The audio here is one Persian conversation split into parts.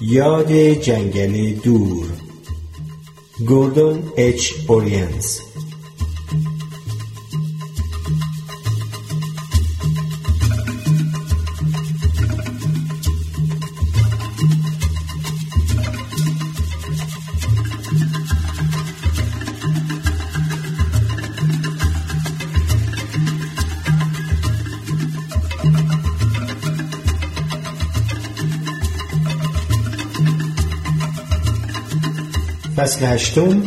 یاد جنگل دور. گوردون اچ اورینز فصل هشتم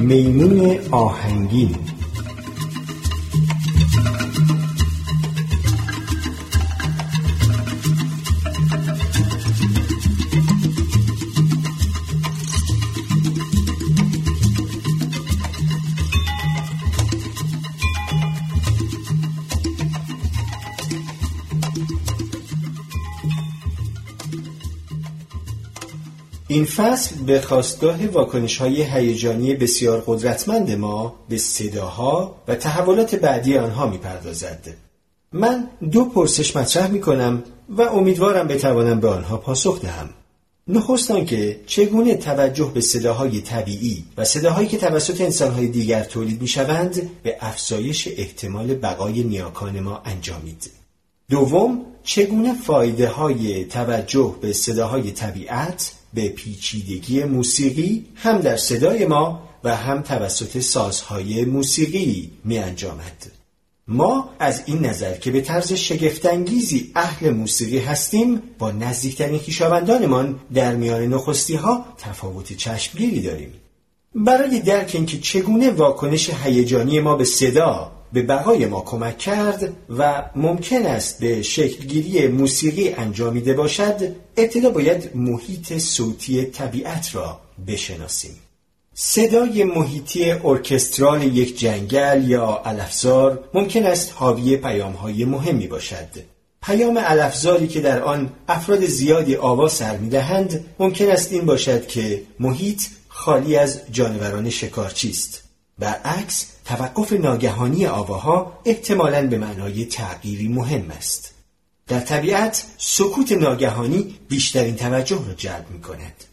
میمون آهنگین. فصل به خواستگاه واکنش های هیجانی بسیار قدرتمند ما به صداها و تحولات بعدی آنها می‌پردازد. من دو پرسش مطرح می کنم و امیدوارم بتوانم به آنها پاسخ دهم. نخست که چگونه توجه به صداهای طبیعی و صداهایی که توسط انسانهای دیگر تولید می شوند به افزایش احتمال بقای نیاکان ما انجامید. دوم چگونه فایده های توجه به صداهای طبیعت به پیچیدگی موسیقی هم در صدای ما و هم توسط سازهای موسیقی می انجامد. ما از این نظر که به طرز شگفتانگیزی اهل موسیقی هستیم با نزدیکترین خویشاوندانمان در میان نخستی ها تفاوت چشمگیری داریم برای درک اینکه چگونه واکنش هیجانی ما به صدا به بقای ما کمک کرد و ممکن است به شکلگیری موسیقی انجامیده باشد ابتدا باید محیط صوتی طبیعت را بشناسیم. صدای محیطی ارکسترال یک جنگل یا الافزار ممکن است حاوی پیامهای مهمی باشد. پیام الافزاری که در آن افراد زیادی آواز سر می‌دهند ممکن است این باشد که محیط خالی از جانوران شکارچی است. برعکس توقف ناگهانی آواها احتمالاً به معنای تغییری مهم است. در طبیعت سکوت ناگهانی بیشترین توجه را جلب می کند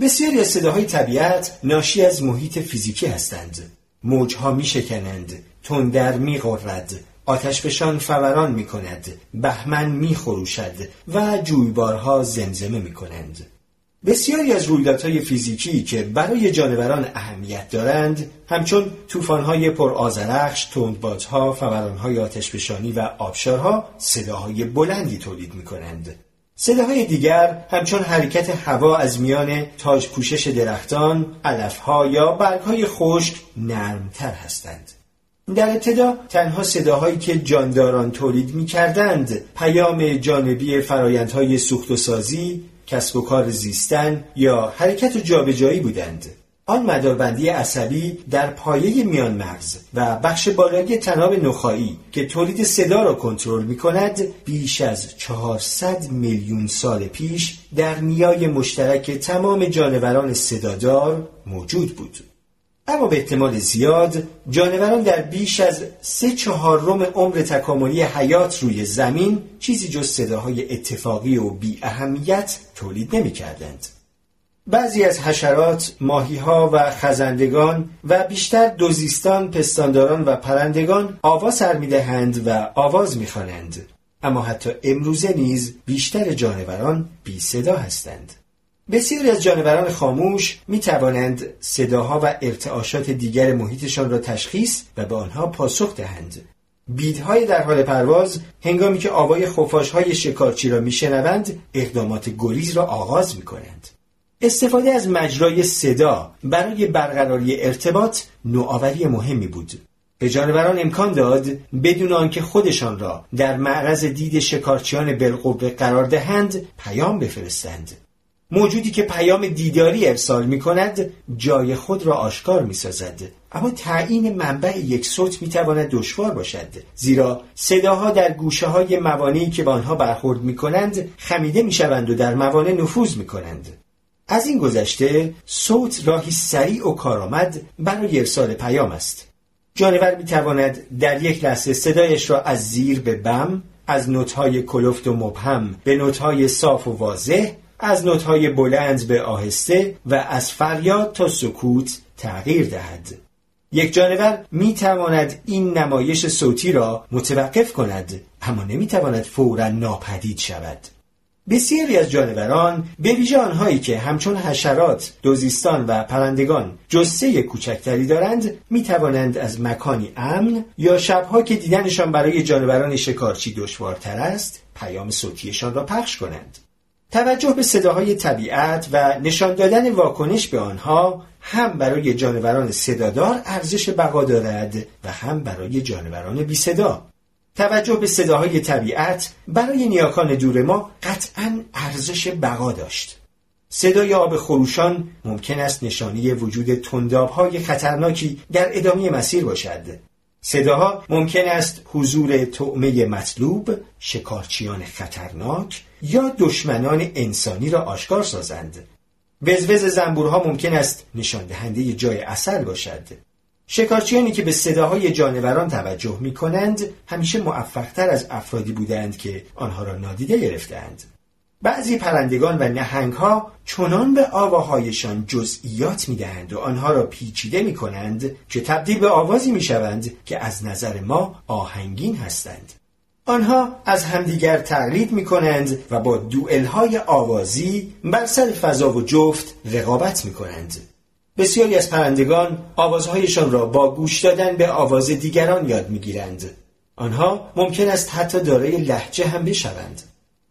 بسیاری از صداهای طبیعت ناشی از محیط فیزیکی هستند. موجها می شکنند تندر می غرد آتشفشان فوران می کند بهمن می خروشد و جویبارها زمزمه می کنند بسیاری از رویدادهای فیزیکی که برای جانوران اهمیت دارند همچون طوفان‌های پرآذرخش، تندبادها، فورانهای آتشفشانی و آبشارها صداهای بلندی تولید می‌کنند. صداهای دیگر همچون حرکت هوا از میان تاج پوشش درختان، علفها یا برگهای خشک نرمتر هستند. در ابتدا تنها صداهایی که جانداران تولید می کردند پیام جانبی فرایندهای سوخت و سازی، کسب و کار زیستن یا حرکت و جابجایی بودند آن مداربندی عصبی در پایه میان مغز و بخش بالایی تناب نخایی که تولید صدا را کنترل می کند بیش از 400 میلیون سال پیش در نیای مشترک تمام جانوران صدادار موجود بود. اما به احتمال زیاد جانوران در بیش از سه چهارم عمر تکاملی حیات روی زمین چیزی جز صداهای اتفاقی و بی اهمیت تولید نمی کردند. بعضی از حشرات، ماهیها و خزندگان و بیشتر دوزیستان، پستانداران و پرندگان آواز سر می‌دهند و آواز می‌خوانند. اما حتی امروزه نیز بیشتر جانوران بی صدا هستند. بسیاری از جانوران خاموش می توانند صداها و ارتعاشات دیگر محیطشان را تشخیص و به آنها پاسخ دهند. بیدهای در حال پرواز هنگامی که آوای های شکارچی را میشنوند اقدامات گریز را آغاز می کنند. استفاده از مجرای صدا برای برقراری ارتباط نوآوری مهمی بود. به جانوران امکان داد بدون آنکه خودشان را در معرض دید شکارچیان بالقوه قرار دهند پیام بفرستند. موجودی که پیام دیداری ارسال می کند جای خود را آشکار می سازد اما تعیین منبع یک صوت می تواند دشوار باشد. زیرا صداها در گوشه های موانعی که با آنها برخورد می کنند خمیده می شوند و در موانع نفوذ می کنند از این گذشته صوت راهی سریع و کارآمد برای ارسال پیام است. جانور می تواند در یک لحظه صدایش را از زیر به بم از نوتهای کلفت و مبهم به نوتهای صاف و واضح از نوتهای بلند به آهسته و از فریاد تا سکوت تغییر دهد یک جانور می تواند این نمایش صوتی را متوقف کند اما نمی تواند فورا ناپدید شود بسیاری از جانوران به ویژه آنهایی که همچون حشرات، دوزیستان و پرندگان جسه کوچکتری دارند می توانند از مکانی امن یا شبها که دیدنشان برای جانوران شکارچی دشوارتر است پیام صوتیشان را پخش کنند. توجه به صداهای طبیعت و نشان دادن واکنش به آنها هم برای جانوران صدادار ارزش بقا دارد و هم برای جانوران بی صدا. توجه به صداهای طبیعت برای نیاکان دور ما قطعا ارزش بقا داشت. صدای آب خروشان ممکن است نشانی وجود تندابهای خطرناکی در ادامه مسیر باشد. صداها ممکن است حضور طعمه مطلوب، شکارچیان خطرناک یا دشمنان انسانی را آشکار سازند. وزوز زنبورها ممکن است نشان دهنده جای اصل باشد. شکارچیانی که به صداهای جانوران توجه می کنند همیشه موفقتر از افرادی بودند که آنها را نادیده گرفتند. بعضی پرندگان و نهنگها چنان به آواهایشان جزئیات می دهند و آنها را پیچیده می کنند که تبدیل به آوازی می شوند که از نظر ما آهنگین هستند. آنها از همدیگر تقلید می کنند و با دوئلهای آوازی بر سر فضا و جفت رقابت می کنند. بسیاری از پرندگان آوازهایشان را با گوش دادن به آواز دیگران یاد می‌گیرند. آنها ممکن است حتی دارای لحجه هم بشوند.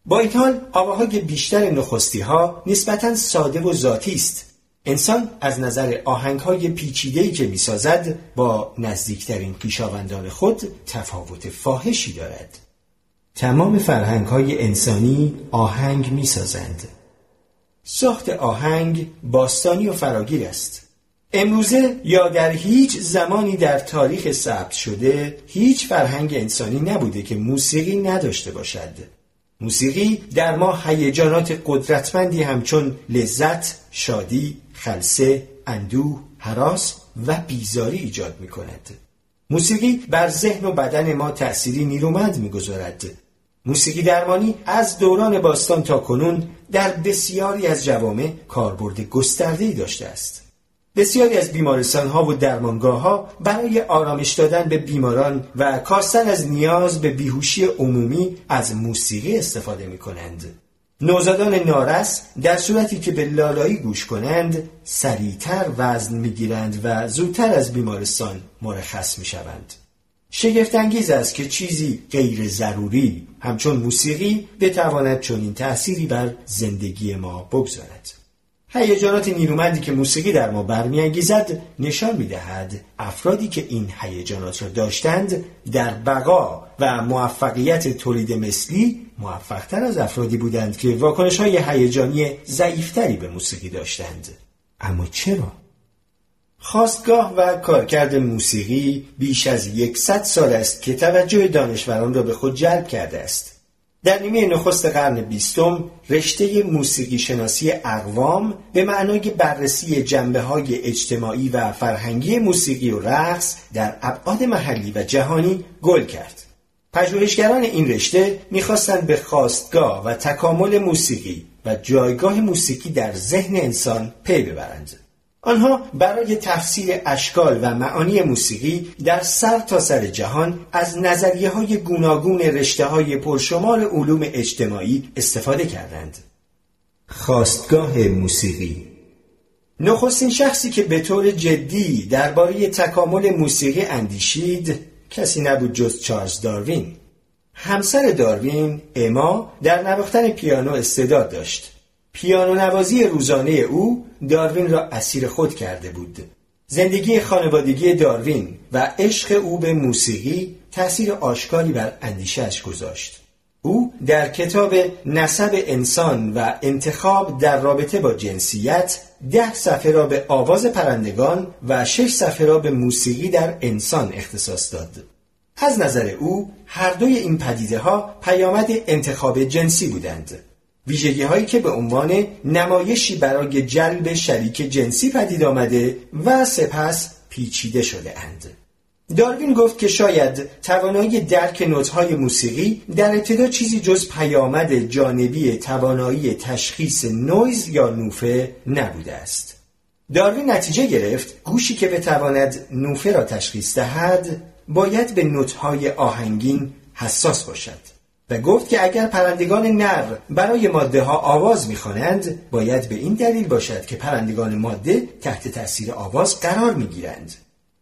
با این حال آواهای بیشتر نخستی ها نسبتا ساده و ذاتی است. انسان از نظر آهنگ های پیچیده‌ای که می‌سازد با نزدیکترین پیشاوندان خود تفاوت فاحشی دارد. تمام فرهنگ های انسانی آهنگ می‌سازند. ساخت آهنگ باستانی و فراگیر است امروزه یا در هیچ زمانی در تاریخ ثبت شده هیچ فرهنگ انسانی نبوده که موسیقی نداشته باشد موسیقی در ما هیجانات قدرتمندی همچون لذت، شادی، خلصه، اندوه، حراس و بیزاری ایجاد می کند. موسیقی بر ذهن و بدن ما تأثیری نیرومند می‌گذارد موسیقی درمانی از دوران باستان تا کنون در بسیاری از جوامع کاربرد گسترده‌ای داشته است. بسیاری از بیمارستان ها و درمانگاه ها برای آرامش دادن به بیماران و کاستن از نیاز به بیهوشی عمومی از موسیقی استفاده می کنند. نوزادان نارس در صورتی که به لالایی گوش کنند سریعتر وزن می گیرند و زودتر از بیمارستان مرخص می شوند. شگفتانگیز است که چیزی غیر ضروری همچون موسیقی بتواند چنین تأثیری بر زندگی ما بگذارد هیجانات نیرومندی که موسیقی در ما برمیانگیزد نشان می‌دهد افرادی که این هیجانات را داشتند در بقا و موفقیت تولید مثلی موفقتر از افرادی بودند که واکنش های هیجانی ضعیفتری به موسیقی داشتند اما چرا خواستگاه و کارکرد موسیقی بیش از یکصد سال است که توجه دانشوران را به خود جلب کرده است. در نیمه نخست قرن بیستم رشته موسیقی شناسی اقوام به معنای بررسی جنبه های اجتماعی و فرهنگی موسیقی و رقص در ابعاد محلی و جهانی گل کرد. پژوهشگران این رشته می‌خواستند به خواستگاه و تکامل موسیقی و جایگاه موسیقی در ذهن انسان پی ببرند. آنها برای تفسیر اشکال و معانی موسیقی در سر تا سر جهان از نظریه های گوناگون رشته های پرشمار علوم اجتماعی استفاده کردند. خواستگاه موسیقی نخستین شخصی که به طور جدی درباره تکامل موسیقی اندیشید کسی نبود جز چارلز داروین. همسر داروین اما در نواختن پیانو استعداد داشت پیانو نوازی روزانه او داروین را اسیر خود کرده بود. زندگی خانوادگی داروین و عشق او به موسیقی تأثیر آشکاری بر اندیشهش گذاشت. او در کتاب نسب انسان و انتخاب در رابطه با جنسیت ده صفحه را به آواز پرندگان و شش صفحه را به موسیقی در انسان اختصاص داد. از نظر او هر دوی این پدیده ها پیامد انتخاب جنسی بودند. ویژگی هایی که به عنوان نمایشی برای جلب شریک جنسی پدید آمده و سپس پیچیده شده اند. داروین گفت که شاید توانایی درک نوتهای موسیقی در ابتدا چیزی جز پیامد جانبی توانایی تشخیص نویز یا نوفه نبوده است. داروین نتیجه گرفت گوشی که بتواند نوفه را تشخیص دهد باید به نوتهای آهنگین حساس باشد و گفت که اگر پرندگان نر برای ماده ها آواز می‌خوانند باید به این دلیل باشد که پرندگان ماده تحت تاثیر آواز قرار می‌گیرند.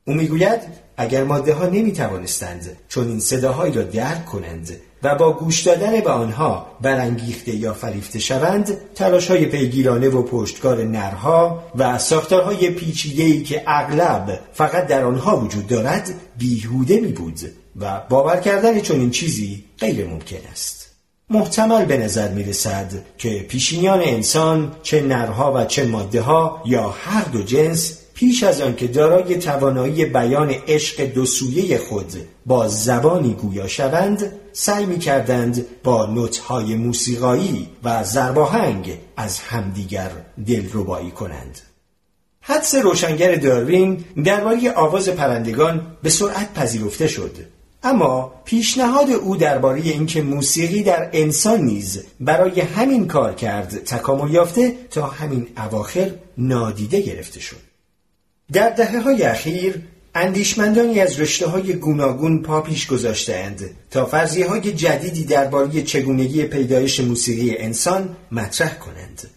او می‌گوید اگر ماده ها نمی توانستند چون این صداهایی را درک کنند و با گوش دادن به آنها برانگیخته یا فریفته شوند تلاش های پیگیرانه و پشتکار نرها و ساختارهای پیچیده‌ای که اغلب فقط در آنها وجود دارد بیهوده می بود و باور کردن این چیزی غیر ممکن است. محتمل به نظر می رسد که پیشینیان انسان چه نرها و چه ماده ها یا هر دو جنس پیش از آن که دارای توانایی بیان عشق دو سویه خود با زبانی گویا شوند سعی می کردند با نوتهای موسیقایی و زرباهنگ از همدیگر دلربایی کنند. حدس روشنگر داروین درباره آواز پرندگان به سرعت پذیرفته شد. اما پیشنهاد او درباره اینکه موسیقی در انسان نیز برای همین کار کرد تکامل یافته تا همین اواخر نادیده گرفته شد در دهه های اخیر اندیشمندانی از رشته های گوناگون پا پیش گذاشتهاند تا فرضیه های جدیدی درباره چگونگی پیدایش موسیقی انسان مطرح کنند.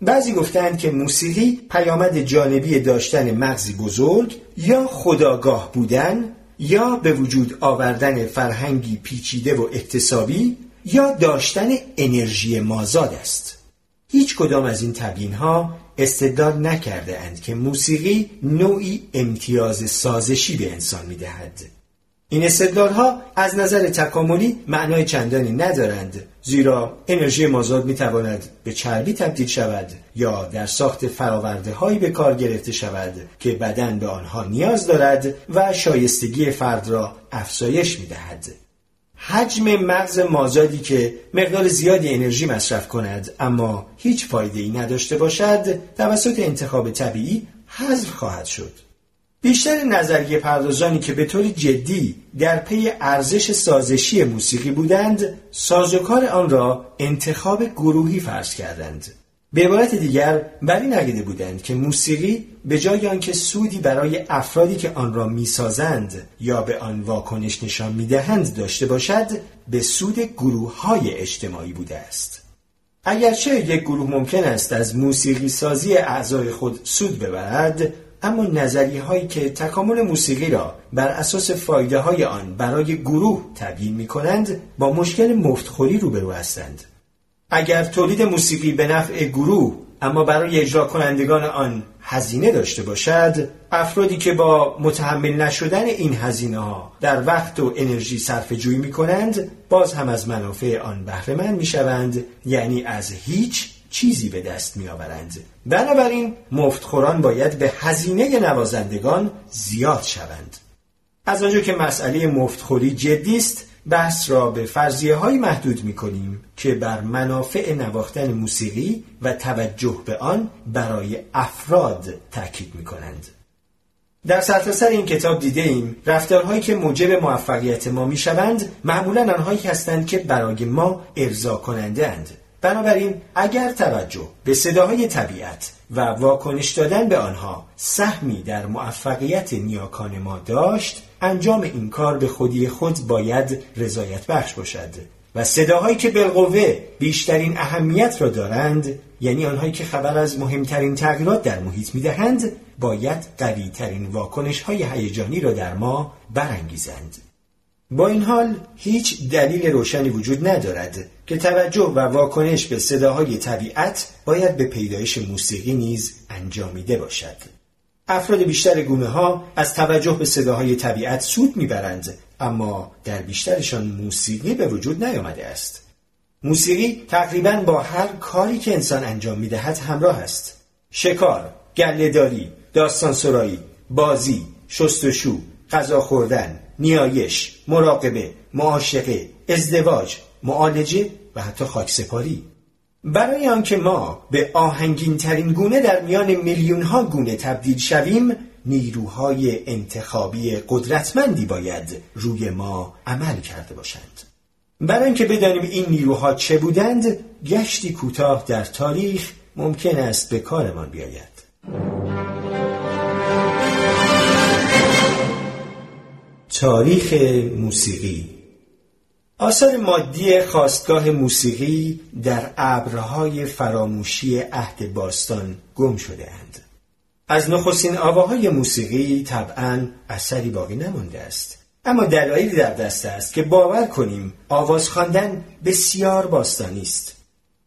بعضی گفتند که موسیقی پیامد جانبی داشتن مغزی بزرگ یا خداگاه بودن یا به وجود آوردن فرهنگی پیچیده و اکتسابی یا داشتن انرژی مازاد است. هیچ کدام از این تبیین ها استدلال نکرده اند که موسیقی نوعی امتیاز سازشی به انسان می دهد. این استدلال ها از نظر تکاملی معنای چندانی ندارند زیرا انرژی مازاد می تواند به چربی تبدیل شود یا در ساخت فراورده هایی به کار گرفته شود که بدن به آنها نیاز دارد و شایستگی فرد را افزایش می دهد. حجم مغز مازادی که مقدار زیادی انرژی مصرف کند اما هیچ فایده ای نداشته باشد توسط انتخاب طبیعی حذف خواهد شد. بیشتر نظریه پردازانی که به طور جدی در پی ارزش سازشی موسیقی بودند سازوکار آن را انتخاب گروهی فرض کردند. به عبارت دیگر بر این عقیده بودند که موسیقی به جای آنکه سودی برای افرادی که آن را می‌سازند یا به آن واکنش نشان می‌دهند داشته باشد به سود گروه های اجتماعی بوده است. اگرچه یک گروه ممکن است از موسیقی سازی اعضای خود سود ببرد اما نظریه هایی که تکامل موسیقی را بر اساس فایده های آن برای گروه تبیین می کنند با مشکل مفتخوری روبرو هستند. اگر تولید موسیقی به نفع گروه اما برای اجرا کنندگان آن هزینه داشته باشد افرادی که با متحمل نشدن این هزینه ها در وقت و انرژی صرف جویی می کنند باز هم از منافع آن بهره می شوند یعنی از هیچ چیزی به دست می آورند بنابراین مفتخوران باید به هزینه نوازندگان زیاد شوند از آنجا که مسئله مفتخوری جدی است بحث را به فرضیه های محدود می کنیم که بر منافع نواختن موسیقی و توجه به آن برای افراد تاکید می کنند. در سرتاسر این کتاب دیده ایم رفتارهایی که موجب موفقیت ما می شوند معمولا آنهایی هستند که برای ما ارضا کننده اند. بنابراین اگر توجه به صداهای طبیعت و واکنش دادن به آنها سهمی در موفقیت نیاکان ما داشت انجام این کار به خودی خود باید رضایت بخش باشد و صداهایی که بالقوه بیشترین اهمیت را دارند یعنی آنهایی که خبر از مهمترین تغییرات در محیط می‌دهند باید قویترین واکنش های هیجانی را در ما برانگیزند. با این حال هیچ دلیل روشنی وجود ندارد که توجه و واکنش به صداهای طبیعت باید به پیدایش موسیقی نیز انجامیده باشد. افراد بیشتر گونه ها از توجه به صداهای طبیعت سود می‌برند اما در بیشترشان موسیقی به وجود نیامده است. موسیقی تقریبا با هر کاری که انسان انجام می‌دهد همراه است. شکار، گلهداری، داستان سرایی، بازی، شستشو، غذا خوردن، نیایش، مراقبه، معاشقه، ازدواج، معالجه و حتی خاکسپاری. برای آنکه ما به آهنگین ترین گونه در میان میلیون ها گونه تبدیل شویم نیروهای انتخابی قدرتمندی باید روی ما عمل کرده باشند. برای اینکه بدانیم این نیروها چه بودند گشتی کوتاه در تاریخ ممکن است به کارمان بیاید. تاریخ موسیقی آثار مادی خواستگاه موسیقی در ابرهای فراموشی عهد باستان گم شده اند. از نخستین آواهای موسیقی طبعا اثری باقی نمانده است. اما دلایلی در دست است که باور کنیم آواز خواندن بسیار باستانی است.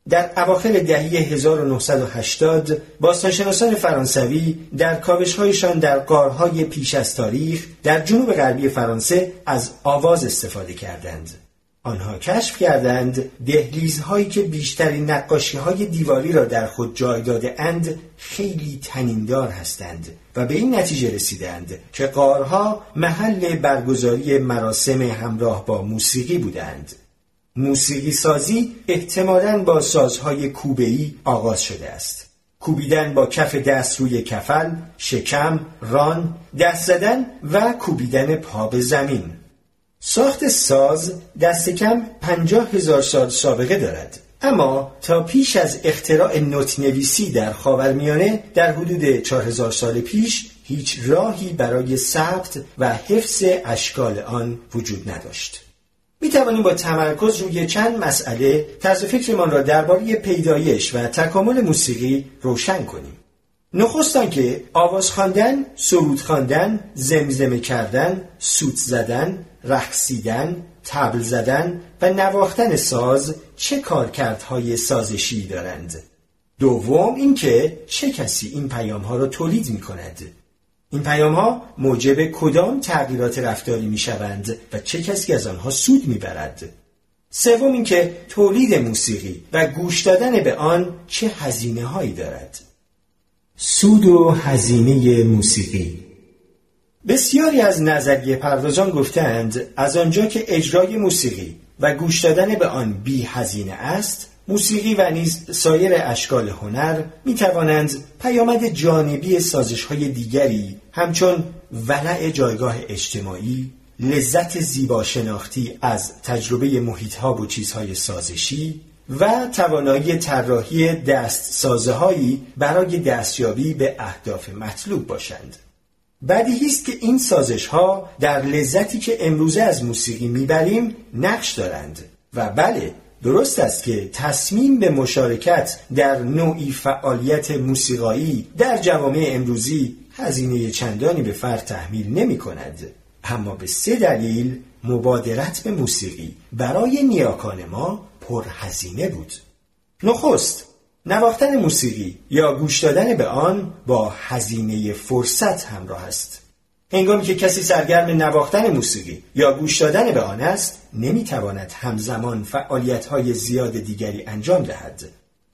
در اواخر دهه 1980 باستانشناسان فرانسوی در کاوشهایشان در قارهای پیش از تاریخ در جنوب غربی فرانسه از آواز استفاده کردند. آنها کشف کردند دهلیزهایی که بیشترین نقاشی های دیواری را در خود جای داده اند خیلی تنیندار هستند و به این نتیجه رسیدند که قارها محل برگزاری مراسم همراه با موسیقی بودند. موسیقی سازی احتمالاً با سازهای کوبه‌ای آغاز شده است. کوبیدن با کف دست روی کفل، شکم، ران، دست زدن و کوبیدن پا به زمین ساخت ساز دست کم پنجاه هزار سال سابقه دارد اما تا پیش از اختراع نوت نویسی در خاورمیانه در حدود 4000 سال پیش هیچ راهی برای ثبت و حفظ اشکال آن وجود نداشت. می توانیم با تمرکز روی چند مسئله طرز فکرمان را درباره پیدایش و تکامل موسیقی روشن کنیم. نخست که آواز خواندن، سرود خواندن، زمزمه کردن، سوت زدن، رقصیدن، تبل زدن و نواختن ساز چه کارکردهای سازشی دارند. دوم اینکه چه کسی این پیام ها را تولید می کند. این پیام ها موجب کدام تغییرات رفتاری می شوند و چه کسی از آنها سود می برد. سوم اینکه تولید موسیقی و گوش دادن به آن چه هزینه هایی دارد. سود و هزینه موسیقی بسیاری از نظریه پردازان گفتند از آنجا که اجرای موسیقی و گوش دادن به آن بی هزینه است موسیقی و نیز سایر اشکال هنر می توانند پیامد جانبی سازش های دیگری همچون ولع جایگاه اجتماعی لذت زیبا شناختی از تجربه محیط ها و چیزهای سازشی و توانایی طراحی دست سازهایی برای دستیابی به اهداف مطلوب باشند. بدیهی است که این سازش ها در لذتی که امروزه از موسیقی می‌بریم نقش دارند. و بله درست است که تصمیم به مشارکت در نوعی فعالیت موسیقایی در جوامع امروزی هزینه چندانی به فرد تحمیل نمی کند اما به سه دلیل مبادرت به موسیقی برای نیاکان ما پرهزینه بود. نخست نواختن موسیقی یا گوش دادن به آن با هزینه فرصت همراه است هنگامی که کسی سرگرم نواختن موسیقی یا گوش دادن به آن است نمی‌تواند همزمان فعالیت های زیاد دیگری انجام دهد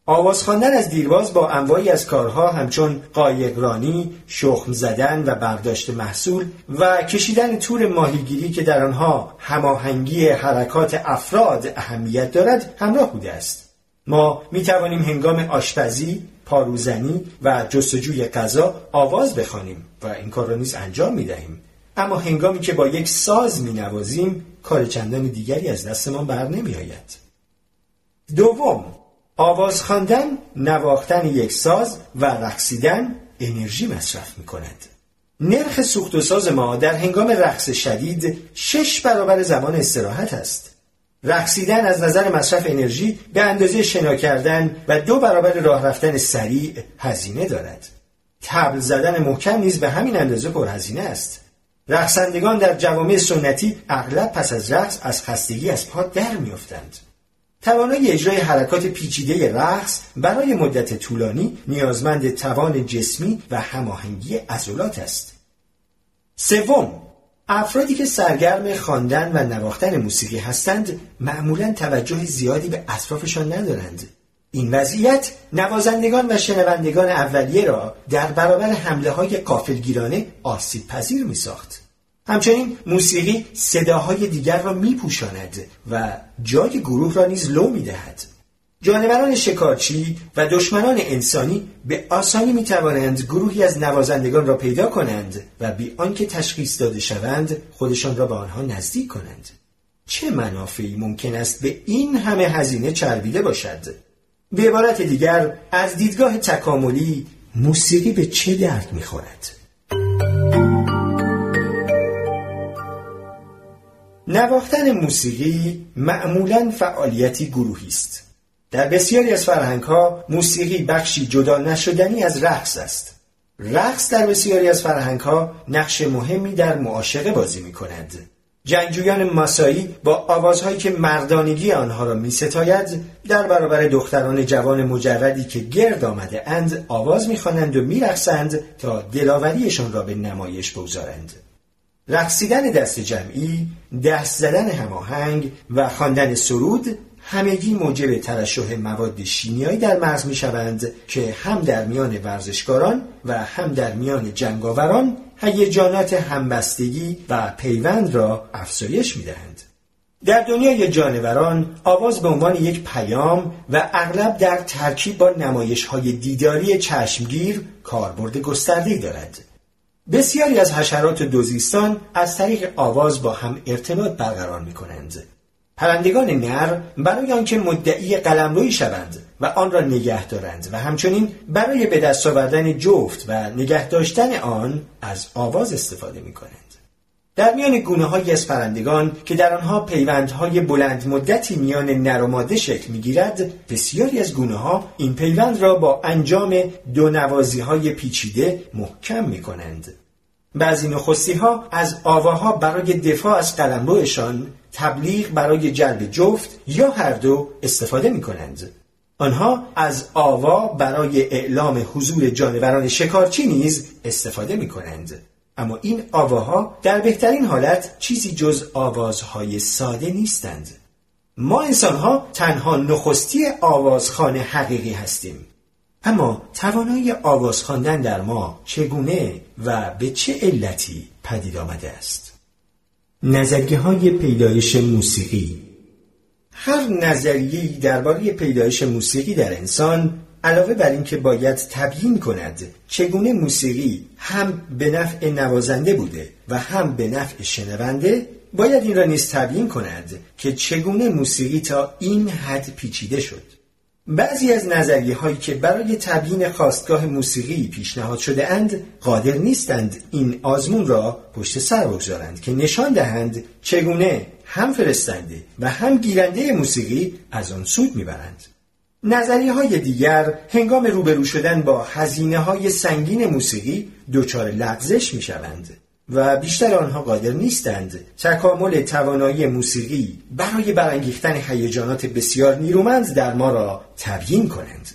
آواز خواندن از دیرباز با انواعی از کارها همچون قایقرانی، شخم زدن و برداشت محصول و کشیدن تور ماهیگیری که در آنها هماهنگی حرکات افراد اهمیت دارد همراه بوده است. ما می توانیم هنگام آشپزی، پاروزنی و جستجوی غذا آواز بخوانیم و این کار را نیز انجام می دهیم. اما هنگامی که با یک ساز می نوازیم کار چندان دیگری از دستمان بر نمی آید. دوم آواز خواندن، نواختن یک ساز و رقصیدن انرژی مصرف می کند. نرخ سوخت و ساز ما در هنگام رقص شدید شش برابر زمان استراحت است. رقصیدن از نظر مصرف انرژی به اندازه شنا کردن و دو برابر راه رفتن سریع هزینه دارد. تبل زدن محکم نیز به همین اندازه پرهزینه است. رقصندگان در جوامع سنتی اغلب پس از رقص از خستگی از پا در میافتند. توانایی اجرای حرکات پیچیده رقص برای مدت طولانی نیازمند توان جسمی و هماهنگی عضلات است. سوم، افرادی که سرگرم خواندن و نواختن موسیقی هستند معمولا توجه زیادی به اطرافشان ندارند. این وضعیت نوازندگان و شنوندگان اولیه را در برابر حمله های قافلگیرانه آسیب پذیر می ساخت. همچنین موسیقی صداهای دیگر را میپوشاند و جای گروه را نیز لو می‌دهد جانوران شکارچی و دشمنان انسانی به آسانی می توانند گروهی از نوازندگان را پیدا کنند و بی آنکه تشخیص داده شوند خودشان را به آنها نزدیک کنند. چه منافعی ممکن است به این همه هزینه چربیده باشد؟ به عبارت دیگر از دیدگاه تکاملی موسیقی به چه درد می‌خورد؟ نواختن موسیقی معمولا فعالیتی گروهی است. در بسیاری از فرهنگ ها موسیقی بخشی جدا نشدنی از رقص است. رقص در بسیاری از فرهنگ ها نقش مهمی در معاشقه بازی می کند. جنگجویان ماسایی با آوازهایی که مردانگی آنها را می ستاید در برابر دختران جوان مجردی که گرد آمده اند آواز می خوانند و می رخصند تا دلاوریشان را به نمایش بگذارند. رقصیدن دست جمعی، دست زدن هماهنگ و خواندن سرود همگی موجب ترشح مواد شیمیایی در مغز می شوند که هم در میان ورزشکاران و هم در میان جنگاوران هیجانات همبستگی و پیوند را افزایش می دهند. در دنیای جانوران آواز به عنوان یک پیام و اغلب در ترکیب با نمایش های دیداری چشمگیر کاربرد گسترده‌ای دارد. بسیاری از حشرات دوزیستان از طریق آواز با هم ارتباط برقرار می کنند. پرندگان نر برای آنکه مدعی قلمرویی شوند و آن را نگه دارند و همچنین برای به دست آوردن جفت و نگه داشتن آن از آواز استفاده می کنند. در میان گونه های از پرندگان که در آنها پیوندهای بلند مدتی میان نر و ماده شکل می‌گیرد بسیاری از گونه ها این پیوند را با انجام دو نوازی های پیچیده محکم می کنند. بعضی نخستی ها از آواها برای دفاع از قلمروشان تبلیغ برای جلب جفت یا هر دو استفاده می کنند. آنها از آوا برای اعلام حضور جانوران شکارچی نیز استفاده می کنند. اما این آواها در بهترین حالت چیزی جز آوازهای ساده نیستند. ما انسانها تنها نخستی آوازخانه حقیقی هستیم. اما توانایی آواز خواندن در ما چگونه و به چه علتی پدید آمده است؟ نظریه های پیدایش موسیقی. هر نظریه‌ای درباره پیدایش موسیقی در انسان علاوه بر اینکه باید تبیین کند چگونه موسیقی هم به نفع نوازنده بوده و هم به نفع شنونده باید این را نیز تبیین کند که چگونه موسیقی تا این حد پیچیده شد. بعضی از نظریه هایی که برای تبیین خواستگاه موسیقی پیشنهاد شده اند قادر نیستند این آزمون را پشت سر بگذارند که نشان دهند چگونه هم فرستنده و هم گیرنده موسیقی از آن سود می‌برند. نظریه های دیگر هنگام روبرو شدن با هزینه های سنگین موسیقی دچار لغزش می شوند. و بیشتر آنها قادر نیستند. تکامل توانایی موسیقی برای برانگیختن هیجانات بسیار نیرومند در ما را تبیین کنند.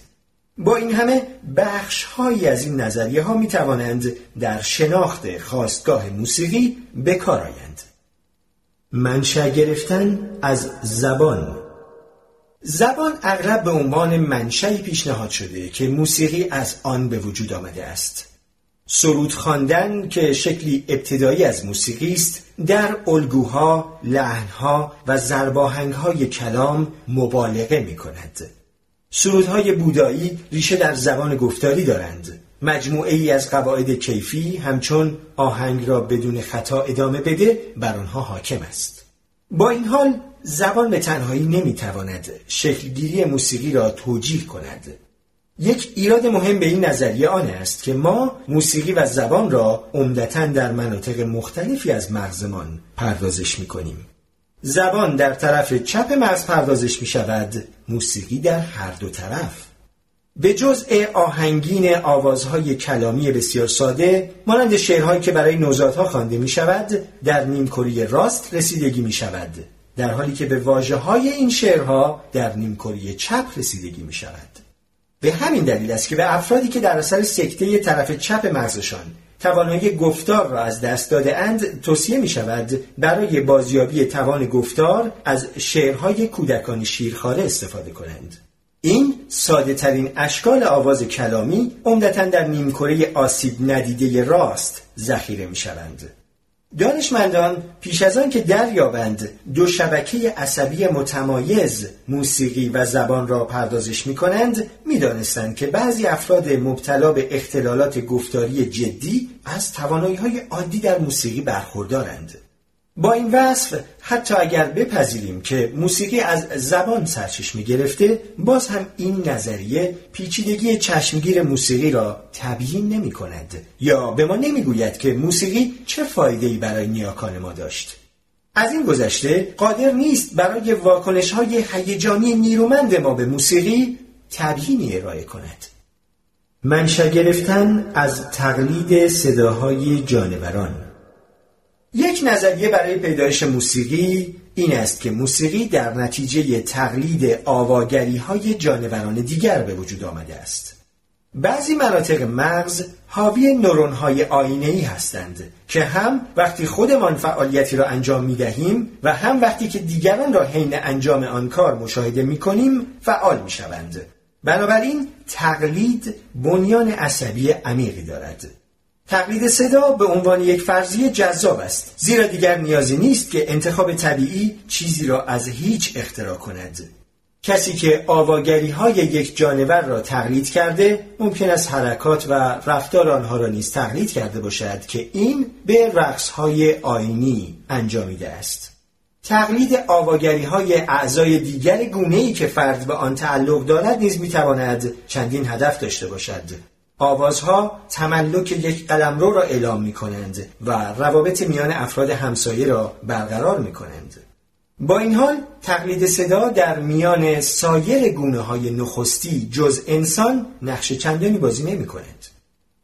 با این همه بخش هایی از این نظریه ها می توانند در شناخت خواستگاه موسیقی بکار آیند. منشأ گرفتن از زبان. زبان اغلب به عنوان منشأی پیشنهاد شده که موسیقی از آن به وجود آمده است. سرود خواندن که شکلی ابتدایی از موسیقی است در الگوها، لحنها و زرباهنگهای کلام مبالغه می کند. سرودهای بودایی ریشه در زبان گفتاری دارند. مجموعه ای از قواعد کیفی همچون آهنگ را بدون خطا ادامه بده بر آنها حاکم است. با این حال زبان به تنهایی نمی‌تواند شکلگیری موسیقی را توجیه کند یک ایراد مهم به این نظریه آن است که ما موسیقی و زبان را عمدتا در مناطق مختلفی از مغزمان پردازش می کنیم. زبان در طرف چپ مغز پردازش می شود، موسیقی در هر دو طرف. به جزء آهنگین آوازهای کلامی بسیار ساده مانند شعرهایی که برای نوزادها خوانده می شود در نیمکره راست رسیدگی می شود در حالی که به واجه های این شعرها در نیمکره چپ رسیدگی می شود به همین دلیل است که به افرادی که در اثر سکته طرف چپ مغزشان توانایی گفتار را از دست داده اند توصیه می شود برای بازیابی توان گفتار از شعرهای کودکان شیرخواره استفاده کنند. این ساده ترین اشکال آواز کلامی عمدتا در نیمکره آسیب ندیده راست ذخیره می شوند. دانشمندان پیش از آن که دریابند دو شبکه عصبی متمایز موسیقی و زبان را پردازش می کنند می دانستند که بعضی افراد مبتلا به اختلالات گفتاری جدی از توانایی های عادی در موسیقی برخوردارند. با این وصف حتی اگر بپذیریم که موسیقی از زبان سرچشمه گرفته باز هم این نظریه پیچیدگی چشمگیر موسیقی را تبیین نمی کند. یا به ما نمی‌گوید که موسیقی چه فایده‌ای برای نیاکان ما داشت. از این گذشته قادر نیست برای واکنش های هیجانی نیرومند ما به موسیقی تبیینی ارائه کند. منشأ گرفتن از تقلید صداهای جانوران. یک نظریه برای پیدایش موسیقی این است که موسیقی در نتیجه تقلید آواگری های جانوران دیگر به وجود آمده است. بعضی مناطق مغز حاوی نورون های آینه ای هستند که هم وقتی خودمان فعالیتی را انجام می دهیم و هم وقتی که دیگران را حین انجام آن کار مشاهده می کنیم فعال می شوند. بنابراین تقلید بنیان عصبی عمیقی دارد. تقلید صدا به عنوان یک فرضیه جذاب است زیرا دیگر نیازی نیست که انتخاب طبیعی چیزی را از هیچ اختراع کند. کسی که آواگری های یک جانور را تقلید کرده ممکن است حرکات و رفتار آنها را نیز تقلید کرده باشد که این به رقص های آینی انجامیده است. تقلید آواگری های اعضای دیگر گونه ای که فرد به آن تعلق دارد نیز می‌تواند چندین هدف داشته باشد. آوازها تملک یک قلمرو را اعلام می کنند و روابط میان افراد همسایه را برقرار می کنند. با این حال تقلید صدا در میان سایر گونه های نخستی جز انسان نقش چندانی بازی نمی کند.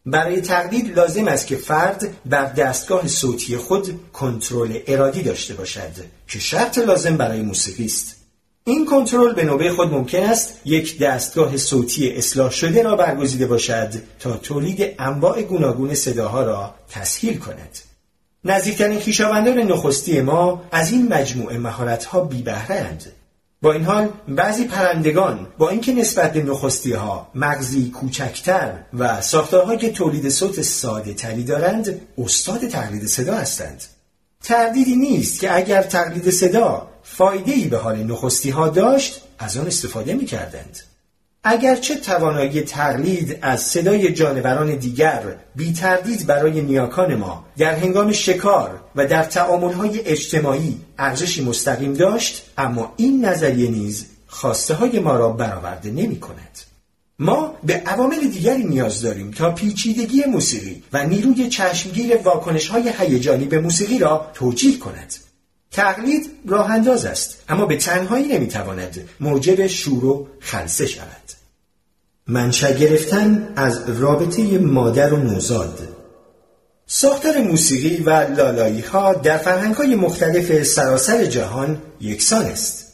برای تقلید لازم است که فرد بر دستگاه صوتی خود کنترل ارادی داشته باشد که شرط لازم برای موسیقی است. این کنترل به نوبه خود ممکن است یک دستگاه صوتی اصلاح شده را برگزیده باشد تا تولید انواع گوناگون صداها را تسهیل کند. نزدیکترین خویشاوندان نخستی ما از این مجموعه مهارت‌ها بی با این حال بعضی پرندگان با اینکه نسبت به نخستی ها مغزی کوچکتر و ساختارهایی که تولید صوت ساده تری دارند استاد تقلید صدا هستند. تردیدی نیست که اگر تقلید صدا فایده ای به حال نخستی ها داشت از آن استفاده می کردند. اگرچه توانایی تقلید از صدای جانوران دیگر بی تردید برای نیاکان ما در هنگام شکار و در تعاملهای اجتماعی ارزشی مستقیم داشت اما این نظریه نیز خواسته های ما را برآورده نمی کند. ما به عوامل دیگری نیاز داریم تا پیچیدگی موسیقی و نیروی چشمگیر واکنش های هیجانی به موسیقی را توجیه کند. تقلید راه انداز است اما به تنهایی نمی‌تواند موجب شور و خلصه شود. منشأ گرفتن از رابطه مادر و نوزاد. ساختار موسیقی و لالایی ها در فرهنگ های مختلف سراسر جهان یکسان است.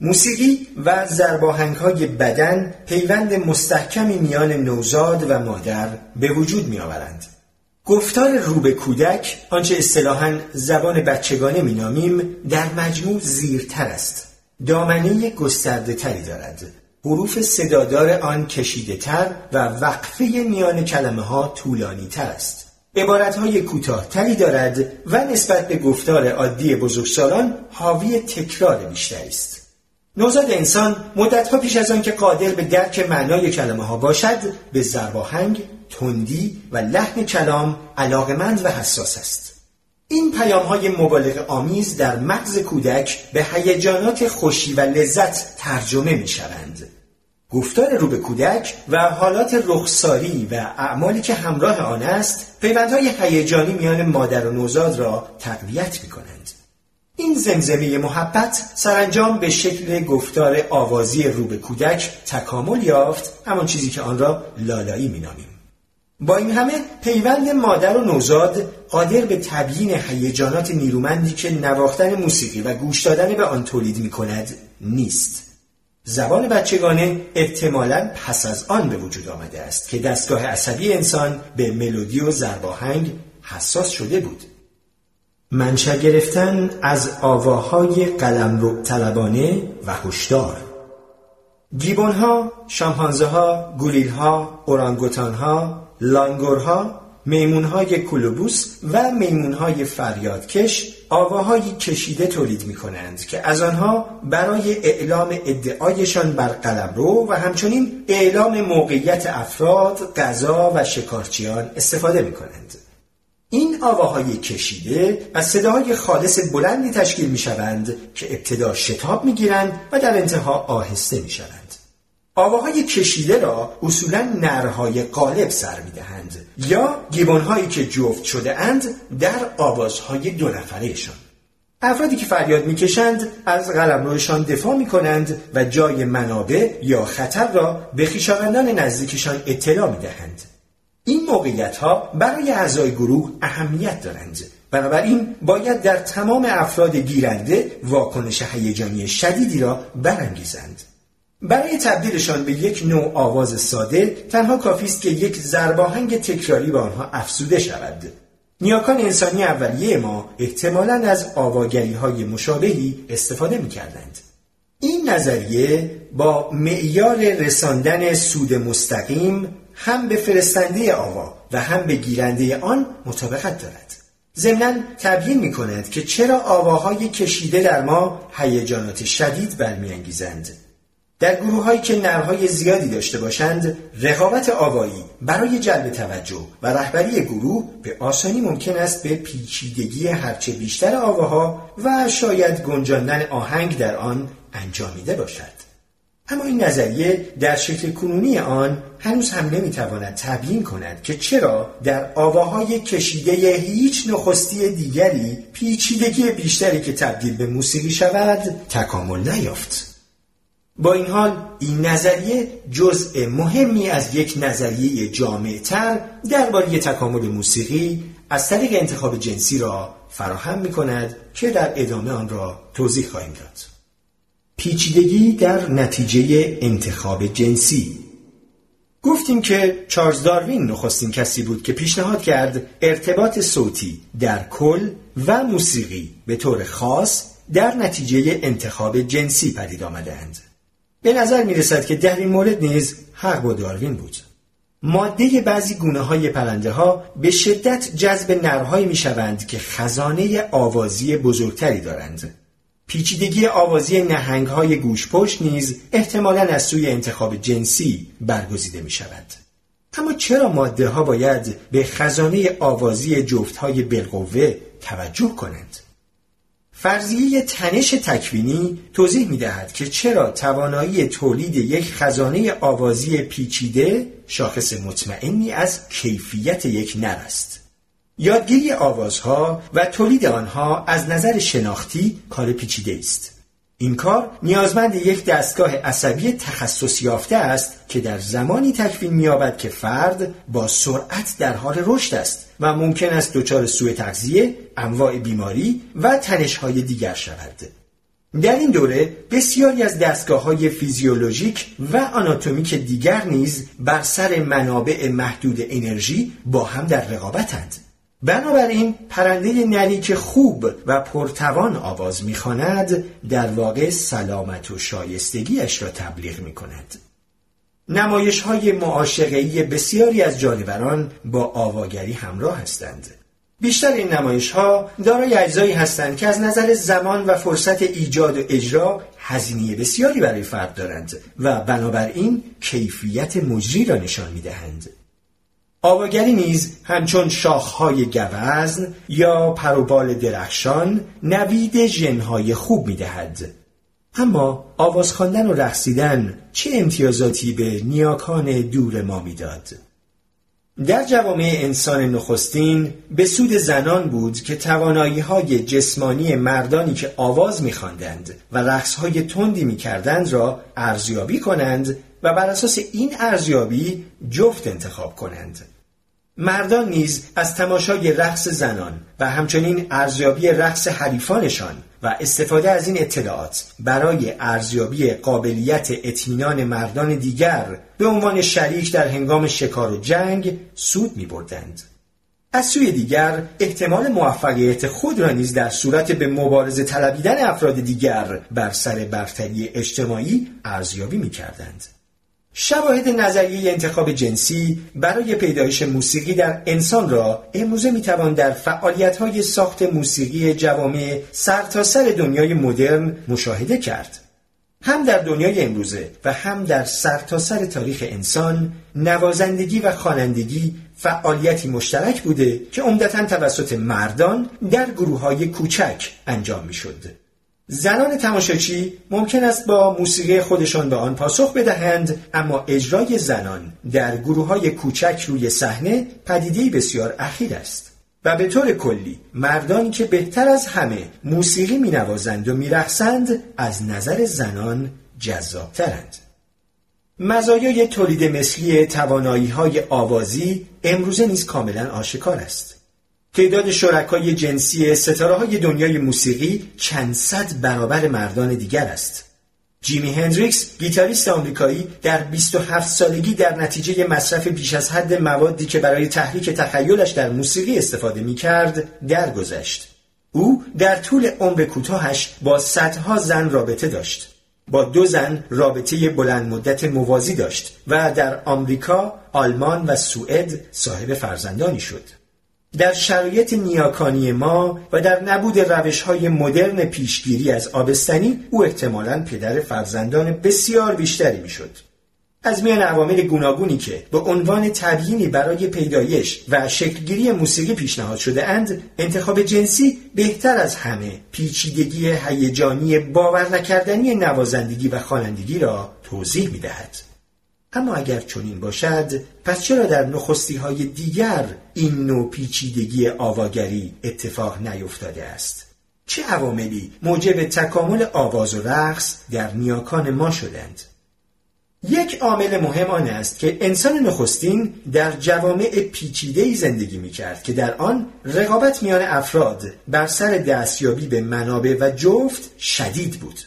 موسیقی و زرباهنگ های بدن پیوند مستحکمی میان نوزاد و مادر به وجود می آورند. گفتار رو به کودک آنچه اصطلاحا زبان بچگانه مینامیم در مجموع زیرتر است. دامنه گسترده تری دارد. حروف صدادار آن کشیده تر و وقفه میان کلمه ها طولانی تر است. عبارت های کوتاه تری دارد و نسبت به گفتار عادی بزرگسالان حاوی تکرار بیشتری است. نوزاد انسان مدتها پیش از آن که قادر به درک معنای کلمه ها باشد به زرباهنگ تندی و لحن کلام علاقمند و حساس است این پیام های مبالغ آمیز در مغز کودک به هیجانات خوشی و لذت ترجمه می شوند. گفتار رو به کودک و حالات رخساری و اعمالی که همراه آن است پیوندهای هیجانی میان مادر و نوزاد را تقویت می کنند. این زمزمه محبت سرانجام به شکل گفتار آوازی رو به کودک تکامل یافت همان چیزی که آن را لالایی مینامیم. با این همه پیوند مادر و نوزاد قادر به تبیین هیجانات نیرومندی که نواختن موسیقی و گوش دادن به آن تولید می کند نیست. زبان بچگانه احتمالا پس از آن به وجود آمده است که دستگاه عصبی انسان به ملودی و زرباهنگ حساس شده بود. منشأ گرفتن از آواهای قلمرو طلبانه و هشدار گیبون ها، شامپانزه ها، اورانگوتان ها، لانگورها میمونهای کلوبوس و میمونهای فریادکش آواهایی کشیده تولید می کنند که از آنها برای اعلام ادعایشان بر قلمرو و همچنین اعلام موقعیت افراد، غذا و شکارچیان استفاده می کنند. این آواهای کشیده از صداهای خالص بلندی تشکیل می شوند که ابتدا شتاب می گیرند و در انتها آهسته می شوند. آواهای کشیده را اصولا نرهای قالب سر می دهند یا گیبانهایی که جفت شده اند در آوازهای دو نفرهشان. افرادی که فریاد می‌کشند از قلمروشان دفاع می کنند و جای منابع یا خطر را به خویشاوندان نزدیکشان اطلاع می دهند. این موقعیت ها برای اعضای گروه اهمیت دارند بنابراین باید در تمام افراد گیرنده واکنش هیجانی شدیدی را برانگیزند برای تبدیلشان به یک نوع آواز ساده تنها کافی است که یک زرباهنگ تکراری به آنها افزوده شود نیاکان انسانی اولیه ما احتمالا از آواگری های مشابهی استفاده می کردند. این نظریه با معیار رساندن سود مستقیم هم به فرستنده آوا و هم به گیرنده آن مطابقت دارد. ضمنا تبیین می کند که چرا آواهای کشیده در ما هیجانات شدید برمیانگیزند در گروه هایی که نرهای زیادی داشته باشند رقابت آوایی برای جلب توجه و رهبری گروه به آسانی ممکن است به پیچیدگی هرچه بیشتر آواها و شاید گنجاندن آهنگ در آن انجامیده باشد. اما این نظریه در شکل کنونی آن هنوز هم نمی‌تواند تبیین کند که چرا در آواهای کشیده هیچ نخستی دیگری پیچیدگی بیشتری که تبدیل به موسیقی شود تکامل نیافت. با این حال این نظریه جزء مهمی از یک نظریه جامعتر درباره تکامل موسیقی از طریق انتخاب جنسی را فراهم می کند که در ادامه آن را توضیح خواهیم داد. پیچیدگی در نتیجه انتخاب جنسی گفتیم که چارلز داروین نخستین کسی بود که پیشنهاد کرد ارتباط صوتی در کل و موسیقی به طور خاص در نتیجه انتخاب جنسی پدید آمدهاند. به نظر می رسد که در این مورد نیز حق با داروین بود. ماده بعضی گونه های پرنده ها به شدت جذب نرهایی می شوند که خزانه آوازی بزرگتری دارند. پیچیدگی آوازی نهنگ های گوش پشت نیز احتمالا از سوی انتخاب جنسی برگزیده می شود. اما چرا ماده ها باید به خزانه آوازی جفت های بالقوه توجه کنند؟ فرضیه تنش تکوینی توضیح می دهد که چرا توانایی تولید یک خزانه آوازی پیچیده شاخص مطمئنی از کیفیت یک نر است. یادگیری آوازها و تولید آنها از نظر شناختی کار پیچیده است. این کار نیازمند یک دستگاه عصبی تخصص یافته است که در زمانی تکوین می‌یابد که فرد با سرعت در حال رشد است و ممکن است دچار سوء تغذیه، انواع بیماری و تنش‌های دیگر شود. در این دوره بسیاری از دستگاه های فیزیولوژیک و آناتومیک دیگر نیز بر سر منابع محدود انرژی با هم در رقابتند. بنابراین پرنده نری که خوب و پرتوان آواز می‌خواند در واقع سلامت و شایستگیش را تبلیغ می کند. نمایش های معاشقهی بسیاری از جانوران با آواگری همراه هستند. بیشتر این نمایش ها دارای اجزایی هستند که از نظر زمان و فرصت ایجاد و اجرا هزینه بسیاری برای فرد دارند و بنابراین کیفیت مجری را نشان می دهند. آواگری نیز همچون شاخهای گوزن یا پروبال درخشان نوید ژنهای خوب می‌دهد اما آواز خواندن و رقصیدن چه امتیازاتی به نیاکان دور ما می‌داد؟ در جوامع انسان نخستین به سود زنان بود که توانایی های جسمانی مردانی که آواز میخواندند و رقص های تندی می‌کردند را ارزیابی کنند و بر اساس این ارزیابی جفت انتخاب کنند. مردان نیز از تماشای رقص زنان و همچنین ارزیابی رقص حریفانشان و استفاده از این اطلاعات برای ارزیابی قابلیت اطمینان مردان دیگر به عنوان شریک در هنگام شکار و جنگ سود می بردند. از سوی دیگر احتمال موفقیت خود را نیز در صورت به مبارزه طلبیدن افراد دیگر بر سر برتری اجتماعی ارزیابی می کردند. شواهد نظریه انتخاب جنسی برای پیدایش موسیقی در انسان را امروزه می‌توان در فعالیت‌های ساخت موسیقی جوامع سرتاسر سر دنیای مدرن مشاهده کرد. هم در دنیای امروزه و هم در سرتاسر سر تاریخ انسان نوازندگی و خوانندگی فعالیتی مشترک بوده که عمدتا توسط مردان در گروه های کوچک انجام می شد. زنان تماشاچی ممکن است با موسیقی خودشان به آن پاسخ بدهند اما اجرای زنان در گروه های کوچک روی صحنه پدیده بسیار اخیر است و به طور کلی مردانی که بهتر از همه موسیقی می نوازند و می رخصند از نظر زنان جذابترند. مزایای تولید مثلی توانایی های آوازی امروزه نیز کاملا آشکار است. تعداد شرکای جنسی ستاره های دنیای موسیقی چند صد برابر مردان دیگر است. جیمی هندریکس گیتاریست آمریکایی در 27 سالگی در نتیجه مصرف بیش از حد موادی که برای تحریک تخیلش در موسیقی استفاده می کرد درگذشت. او در طول عمر کوتاهش با صدها زن رابطه داشت. با دو زن رابطه بلند مدت موازی داشت و در آمریکا، آلمان و سوئد صاحب فرزندانی شد. در شرایط نیاکانی ما و در نبود روش های مدرن پیشگیری از آبستنی او احتمالا پدر فرزندان بسیار بیشتری می‌شد. از میان عوامل گوناگونی که به عنوان تبیینی برای پیدایش و شکلگیری موسیقی پیشنهاد شده اند انتخاب جنسی بهتر از همه پیچیدگی هیجانی باور نکردنی نوازندگی و خوانندگی را توضیح می دهد. اما اگر چنین باشد پس چرا در نخستی های دیگر این نوع پیچیدگی آواگری اتفاق نیفتاده است؟ چه عواملی موجب تکامل آواز و رقص در نیاکان ما شدند؟ یک عامل مهم آن است که انسان نخستین در جوامع پیچیده زندگی می کرد که در آن رقابت میان افراد بر سر دستیابی به منابع و جفت شدید بود.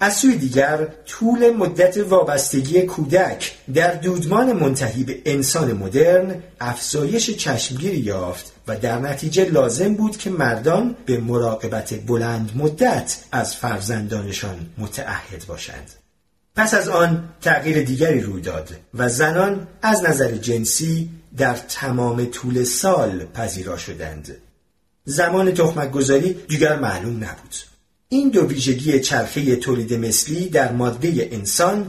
از سوی دیگر طول مدت وابستگی کودک در دودمان منتهی به انسان مدرن افزایش چشمگیری یافت و در نتیجه لازم بود که مردان به مراقبت بلند مدت از فرزندانشان متعهد باشند. پس از آن تغییر دیگری روی داد و زنان از نظر جنسی در تمام طول سال پذیرا شدند. زمان تخمک گذاری دیگر معلوم نبود. این دو ویژگی چرخه تولید مثلی در ماده انسان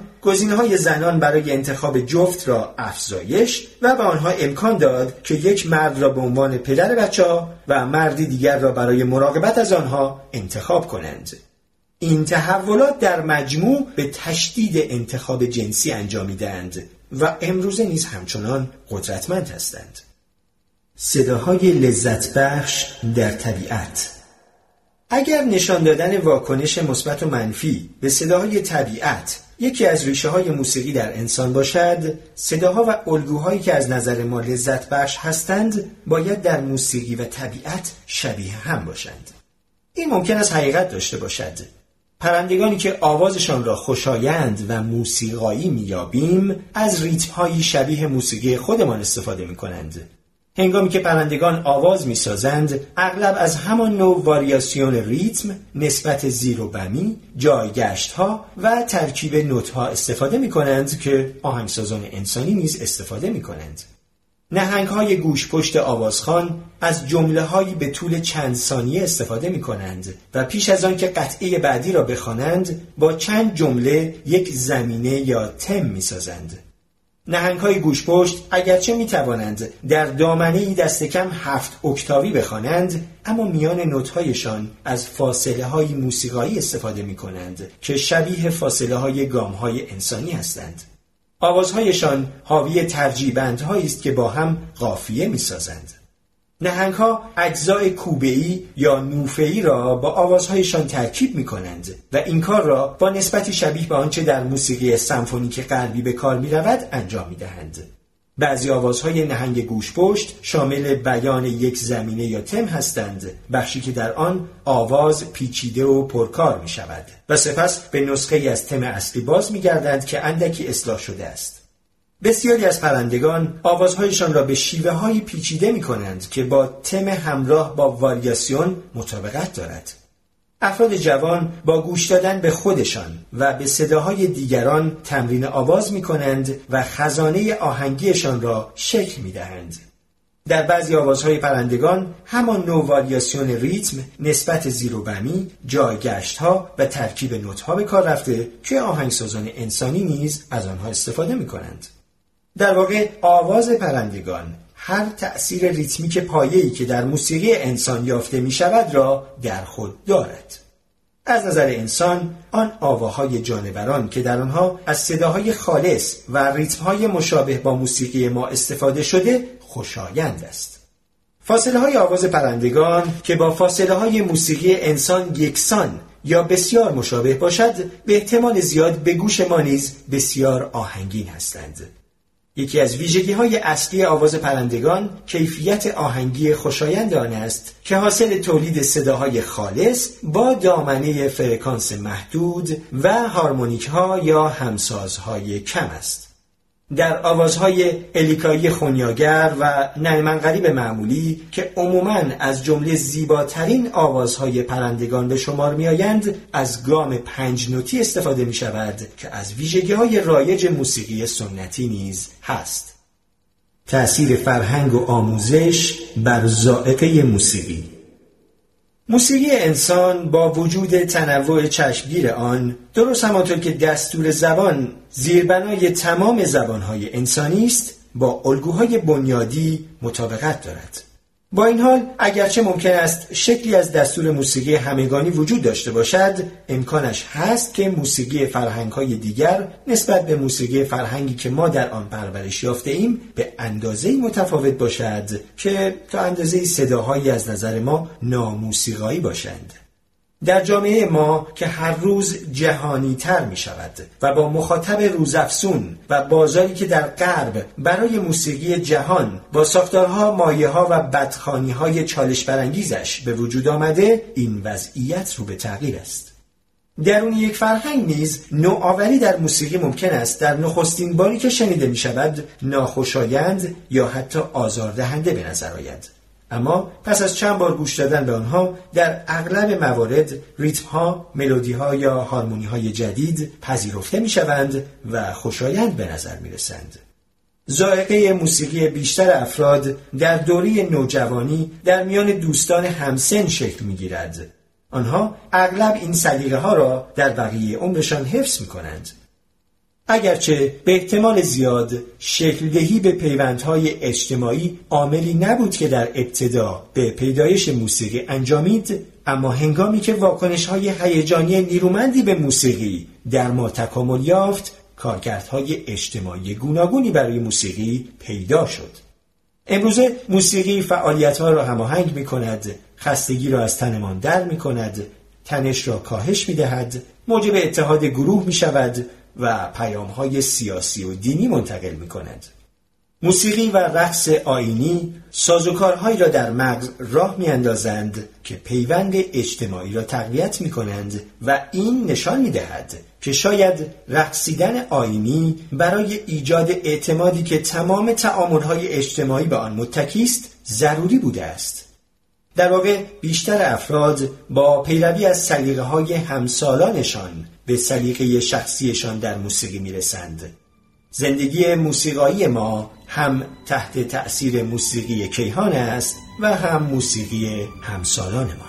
های زنان برای انتخاب جفت را افزایش و به آنها امکان داد که یک مرد را به عنوان پدر بچه ها و مردی دیگر را برای مراقبت از آنها انتخاب کنند. این تحولات در مجموع به تشدید انتخاب جنسی انجامیدند و امروزه نیز همچنان قدرتمند هستند. صداهای لذت بخش در طبیعت اگر نشان دادن واکنش مثبت و منفی به صداهای طبیعت یکی از ریشه های موسیقی در انسان باشد صداها و الگوهایی که از نظر ما لذت بخش هستند باید در موسیقی و طبیعت شبیه هم باشند. این ممکن است حقیقت داشته باشد. پرندگانی که آوازشان را خوشایند و موسیقایی میابیم از ریتمهایی شبیه موسیقی خودمان استفاده می کنند هنگامی که پرندگان آواز می‌سازند اغلب از همان نوع واریاسیون ریتم نسبت زیر و بمی جایگشت ها و ترکیب نوت ها استفاده می کنند که آهنگسازان انسانی نیز استفاده می کنند نهنگ های گوش پشت آوازخان از جمله هایی به طول چند ثانیه استفاده می کنند و پیش از آن که قطعه بعدی را بخوانند با چند جمله یک زمینه یا تم می سازند. نهنگ های گوش پشت اگرچه می توانند در دامنه ای دست کم هفت اکتاوی بخوانند اما میان نوتهایشان از فاصله های موسیقایی استفاده می کنند که شبیه فاصله های گام های انسانی هستند. آوازهایشان حاوی ترجیبندهایی است که با هم قافیه می سازند. نهنگ ها اجزای کوبه‌ای یا نوفه‌ای را با آوازهایشان ترکیب می کنند و این کار را با نسبتی شبیه به آنچه در موسیقی سمفونیک غربی به کار می رود انجام می دهند. بعضی آوازهای نهنگ گوش پشت شامل بیان یک زمینه یا تم هستند بخشی که در آن آواز پیچیده و پرکار می شود و سپس به نسخه از تم اصلی باز می گردند که اندکی اصلاح شده است بسیاری از پرندگان آوازهایشان را به شیوه های پیچیده می کنند که با تم همراه با واریاسیون مطابقت دارد. افراد جوان با گوش دادن به خودشان و به صداهای دیگران تمرین آواز می کنند و خزانه آهنگیشان را شکل می دهند. در بعضی آوازهای پرندگان همان نوع واریاسیون ریتم نسبت زیر و بمی، جایگشت ها و ترکیب نوت ها به کار رفته که آهنگسازان انسانی نیز از آنها استفاده می کنند. در واقع آواز پرندگان هر تأثیر ریتمیک پایه‌ای که در موسیقی انسان یافته می شود را در خود دارد. از نظر انسان آن آواهای جانوران که در آنها از صداهای خالص و ریتمهای مشابه با موسیقی ما استفاده شده خوشایند است. فاصله های آواز پرندگان که با فاصله های موسیقی انسان یکسان یا بسیار مشابه باشد به احتمال زیاد به گوش ما نیز بسیار آهنگین هستند. یکی از ویژگی های اصلی آواز پرندگان کیفیت آهنگی خوشایند آن است که حاصل تولید صداهای خالص با دامنه فرکانس محدود و هارمونیک ها یا همسازهای کم است. در آوازهای الیکایی خونیاگر و نعمن غریب معمولی که عموماً از جمله زیباترین آوازهای پرندگان به شمار میآیند از گام پنج نوتی استفاده می شود که از ویژگی های رایج موسیقی سنتی نیز هست. تأثیر فرهنگ و آموزش بر زائقه موسیقی موسیقی انسان با وجود تنوع چشمگیر آن درست همانطور که دستور زبان زیربنای تمام زبانهای انسانی است با الگوهای بنیادی مطابقت دارد. با این حال اگرچه ممکن است شکلی از دستور موسیقی همگانی وجود داشته باشد امکانش هست که موسیقی فرهنگ های دیگر نسبت به موسیقی فرهنگی که ما در آن پرورش یافته ایم به اندازه متفاوت باشد که تا اندازه صداهایی از نظر ما ناموسیقایی باشند. در جامعه ما که هر روز جهانی تر می شود و با مخاطب روزافسون و بازاری که در غرب برای موسیقی جهان با ساختارها مایه ها و بدخانی های چالش برانگیزش به وجود آمده این وضعیت رو به تغییر است. درون یک فرهنگ نیز نوآوری در موسیقی ممکن است در نخستین باری که شنیده می شود ناخوشایند یا حتی آزاردهنده به نظر آید. اما پس از چند بار گوش دادن به آنها در اغلب موارد ریتم ها، ملودی ها یا هارمونی های جدید پذیرفته می شوند و خوشایند به نظر می رسند. زائقه موسیقی بیشتر افراد در دوره نوجوانی در میان دوستان همسن شکل می گیرد. آنها اغلب این سلیقه ها را در بقیه عمرشان حفظ می کنند اگرچه به احتمال زیاد شکلدهی به پیوندهای اجتماعی عاملی نبود که در ابتدا به پیدایش موسیقی انجامید اما هنگامی که واکنش های هیجانی نیرومندی به موسیقی در ما تکامل یافت کارکردهای اجتماعی گوناگونی برای موسیقی پیدا شد. امروزه موسیقی فعالیت ها را هماهنگ می کند خستگی را از تنمان در می کند تنش را کاهش می دهد موجب اتحاد گروه می شود و پیام های سیاسی و دینی منتقل می کند. موسیقی و رقص آینی سازوکارهایی را در مغز راه اندازند که پیوند اجتماعی را تقویت می کنند و این نشان می دهد که شاید رقصیدن آینی برای ایجاد اعتمادی که تمام تعاملهای اجتماعی به آن متکی است ضروری بوده است. در واقع بیشتر افراد با پیروی از سلیقه های همسالانشان به سلیقه شخصیشان در موسیقی می‌رسند. زندگی موسیقایی ما هم تحت تأثیر موسیقی کیهان است و هم موسیقی. People